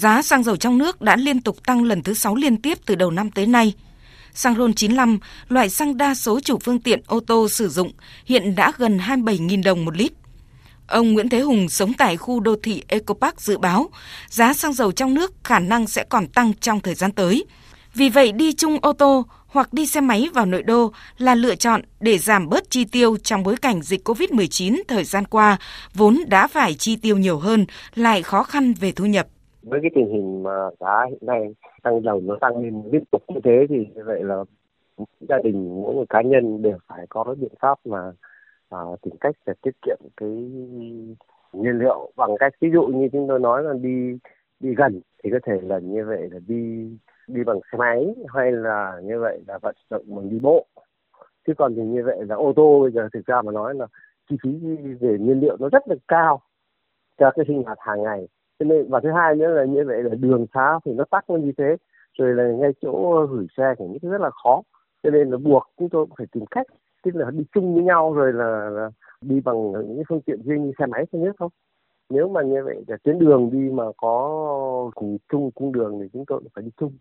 giá xăng dầu trong nước đã liên tục tăng lần thứ 6 liên tiếp từ đầu năm tới nay. Xăng RON 95, loại xăng đa số chủ phương tiện ô tô sử dụng, hiện đã gần 27.000 đồng một lít. Ông Nguyễn Thế Hùng sống tại khu đô thị Eco Park dự báo giá xăng dầu trong nước khả năng sẽ còn tăng trong thời gian tới. Vì vậy đi chung ô tô hoặc đi xe máy vào nội đô là lựa chọn để giảm bớt chi tiêu trong bối cảnh dịch COVID-19 thời gian qua vốn đã phải chi tiêu nhiều hơn, lại khó khăn về thu nhập. Với cái tình hình mà giá hiện nay tăng dầu nó tăng lên liên tục như thế thì như vậy là gia đình mỗi một cá nhân đều phải có cái biện pháp mà à, tìm cách để tiết kiệm cái nhiên liệu. Bằng cách ví dụ như chúng tôi nói là đi đi gần thì có thể là như vậy là đi đi bằng xe máy hay là như vậy là vận động bằng đi bộ. Chứ còn thì như vậy là ô tô bây giờ thực ra mà nói là chi phí về nhiên liệu nó rất là cao cho cái sinh hoạt hàng ngày cho nên và thứ hai nữa là như vậy là đường xá thì nó tắc lên như thế. Rồi là ngay chỗ ờ, gửi xe thì cũng rất là khó. Cho nên là buộc chúng tôi phải tìm cách tức là đi chung với nhau rồi là, là đi bằng những phương tiện riêng như xe máy thôi nhất không nếu mà như vậy là tuyến đường đi mà có cùng chung cung đường thì chúng tôi phải đi chung.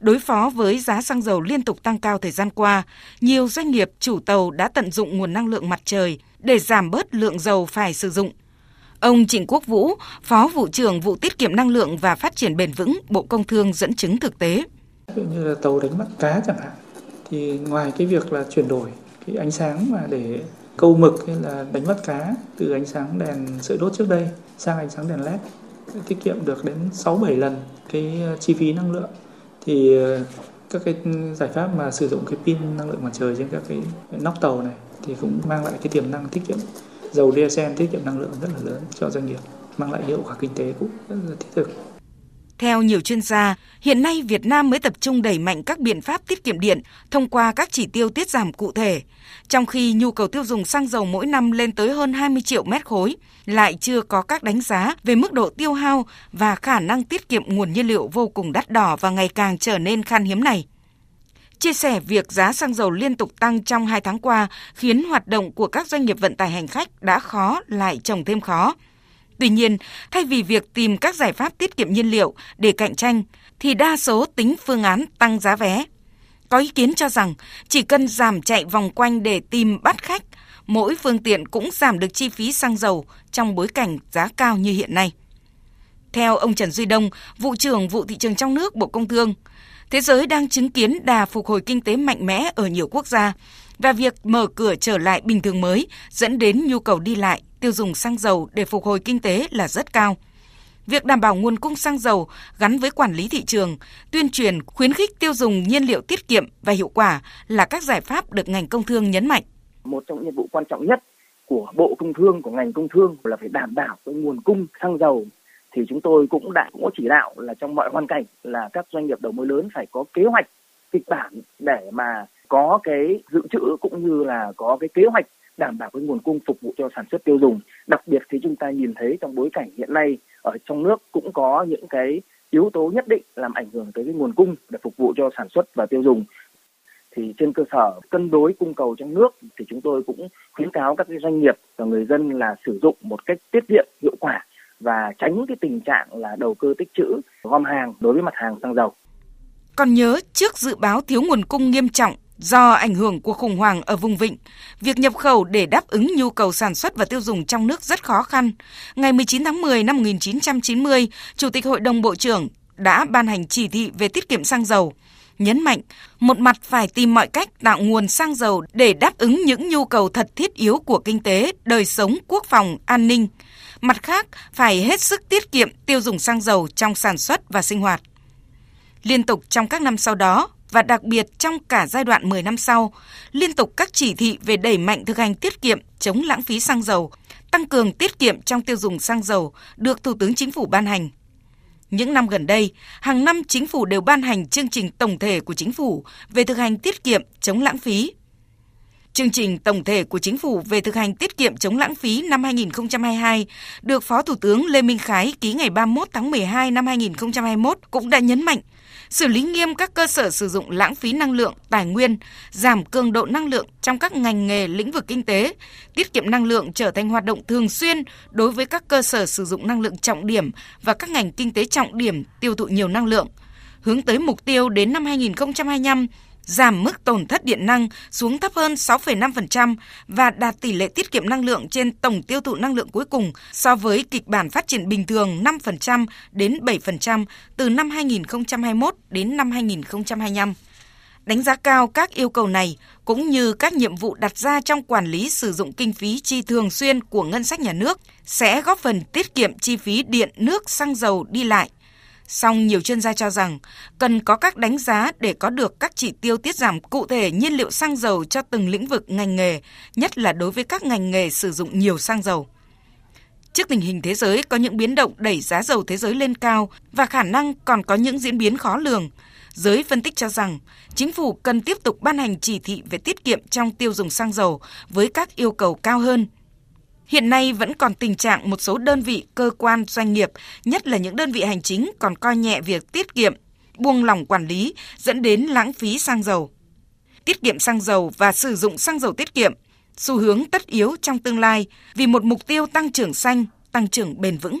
Đối phó với giá xăng dầu liên tục tăng cao thời gian qua, nhiều doanh nghiệp chủ tàu đã tận dụng nguồn năng lượng mặt trời để giảm bớt lượng dầu phải sử dụng. Ông Trịnh Quốc Vũ, Phó vụ trưởng vụ tiết kiệm năng lượng và phát triển bền vững, Bộ Công Thương dẫn chứng thực tế. Ví dụ như là tàu đánh bắt cá chẳng hạn, thì ngoài cái việc là chuyển đổi cái ánh sáng mà để câu mực hay là đánh bắt cá từ ánh sáng đèn sợi đốt trước đây sang ánh sáng đèn led tiết kiệm được đến 6-7 lần cái ờ, chi phí năng lượng thì ờ, các cái giải pháp mà sử dụng cái pin năng lượng mặt trời trên các cái nóc tàu này thì cũng mang lại cái tiềm năng tiết kiệm dầu diesel tiết kiệm năng lượng rất là lớn cho doanh nghiệp mang lại hiệu quả kinh tế cũng rất là thiết thực theo nhiều chuyên gia, hiện nay Việt Nam mới tập trung đẩy mạnh các biện pháp tiết kiệm điện thông qua các chỉ tiêu tiết giảm cụ thể, trong khi nhu cầu tiêu dùng xăng dầu mỗi năm lên tới hơn 20 triệu mét khối, lại chưa có các đánh giá về mức độ tiêu hao và khả năng tiết kiệm nguồn nhiên liệu vô cùng đắt đỏ và ngày càng trở nên khan hiếm này. Chia sẻ việc giá xăng dầu liên tục tăng trong hai tháng qua khiến hoạt động của các doanh nghiệp vận tải hành khách đã khó lại trồng thêm khó. Tuy nhiên, thay vì việc tìm các giải pháp tiết kiệm nhiên liệu để cạnh tranh, thì đa số tính phương án tăng giá vé. Có ý kiến cho rằng chỉ cần giảm chạy vòng quanh để tìm bắt khách, mỗi phương tiện cũng giảm được chi phí xăng dầu trong bối cảnh giá cao như hiện nay. Theo ông Trần Duy Đông, vụ trưởng vụ thị trường trong nước Bộ Công Thương, thế giới đang chứng kiến đà phục hồi kinh tế mạnh mẽ ở nhiều quốc gia và việc mở cửa trở lại bình thường mới dẫn đến nhu cầu đi lại tiêu dùng xăng dầu để phục hồi kinh tế là rất cao. Việc đảm bảo nguồn cung xăng dầu gắn với quản lý thị trường, tuyên truyền khuyến khích tiêu dùng nhiên liệu tiết kiệm và hiệu quả là các giải pháp được ngành công thương nhấn mạnh. Một trong những nhiệm vụ quan trọng nhất của Bộ Công Thương, của ngành công thương là phải đảm bảo cái nguồn cung xăng dầu thì chúng tôi cũng đã cũng có chỉ đạo là trong mọi hoàn cảnh là các doanh nghiệp đầu mối lớn phải có kế hoạch kịch bản để mà có cái dự trữ cũng như là có cái kế hoạch đảm bảo cái nguồn cung phục vụ cho sản xuất tiêu dùng. Đặc biệt thì chúng ta nhìn thấy trong bối cảnh hiện nay ở trong nước cũng có những cái yếu tố nhất định làm ảnh hưởng tới cái nguồn cung để phục vụ cho sản xuất và tiêu dùng. Thì trên cơ sở cân đối cung cầu trong nước thì chúng tôi cũng khuyến cáo các cái doanh nghiệp và người dân là sử dụng một cách tiết kiệm, hiệu quả và tránh cái tình trạng là đầu cơ tích trữ gom hàng đối với mặt hàng xăng dầu. Còn nhớ trước dự báo thiếu nguồn cung nghiêm trọng Do ảnh hưởng của khủng hoảng ở vùng vịnh, việc nhập khẩu để đáp ứng nhu cầu sản xuất và tiêu dùng trong nước rất khó khăn. Ngày 19 tháng 10 năm 1990, Chủ tịch Hội đồng Bộ trưởng đã ban hành chỉ thị về tiết kiệm xăng dầu, nhấn mạnh một mặt phải tìm mọi cách tạo nguồn xăng dầu để đáp ứng những nhu cầu thật thiết yếu của kinh tế, đời sống, quốc phòng, an ninh. Mặt khác, phải hết sức tiết kiệm tiêu dùng xăng dầu trong sản xuất và sinh hoạt. Liên tục trong các năm sau đó, và đặc biệt trong cả giai đoạn 10 năm sau, liên tục các chỉ thị về đẩy mạnh thực hành tiết kiệm, chống lãng phí xăng dầu, tăng cường tiết kiệm trong tiêu dùng xăng dầu được Thủ tướng Chính phủ ban hành. Những năm gần đây, hàng năm chính phủ đều ban hành chương trình tổng thể của chính phủ về thực hành tiết kiệm, chống lãng phí. Chương trình tổng thể của chính phủ về thực hành tiết kiệm chống lãng phí năm 2022 được Phó Thủ tướng Lê Minh Khái ký ngày 31 tháng 12 năm 2021 cũng đã nhấn mạnh xử lý nghiêm các cơ sở sử dụng lãng phí năng lượng, tài nguyên, giảm cường độ năng lượng trong các ngành nghề lĩnh vực kinh tế, tiết kiệm năng lượng trở thành hoạt động thường xuyên đối với các cơ sở sử dụng năng lượng trọng điểm và các ngành kinh tế trọng điểm tiêu thụ nhiều năng lượng. Hướng tới mục tiêu đến năm 2025 giảm mức tổn thất điện năng xuống thấp hơn 6,5% và đạt tỷ lệ tiết kiệm năng lượng trên tổng tiêu thụ năng lượng cuối cùng so với kịch bản phát triển bình thường 5% đến 7% từ năm 2021 đến năm 2025. Đánh giá cao các yêu cầu này cũng như các nhiệm vụ đặt ra trong quản lý sử dụng kinh phí chi thường xuyên của ngân sách nhà nước sẽ góp phần tiết kiệm chi phí điện, nước, xăng dầu đi lại – Song nhiều chuyên gia cho rằng cần có các đánh giá để có được các chỉ tiêu tiết giảm cụ thể nhiên liệu xăng dầu cho từng lĩnh vực ngành nghề, nhất là đối với các ngành nghề sử dụng nhiều xăng dầu. Trước tình hình thế giới có những biến động đẩy giá dầu thế giới lên cao và khả năng còn có những diễn biến khó lường, giới phân tích cho rằng chính phủ cần tiếp tục ban hành chỉ thị về tiết kiệm trong tiêu dùng xăng dầu với các yêu cầu cao hơn Hiện nay vẫn còn tình trạng một số đơn vị, cơ quan, doanh nghiệp, nhất là những đơn vị hành chính còn coi nhẹ việc tiết kiệm, buông lỏng quản lý dẫn đến lãng phí xăng dầu. Tiết kiệm xăng dầu và sử dụng xăng dầu tiết kiệm, xu hướng tất yếu trong tương lai vì một mục tiêu tăng trưởng xanh, tăng trưởng bền vững.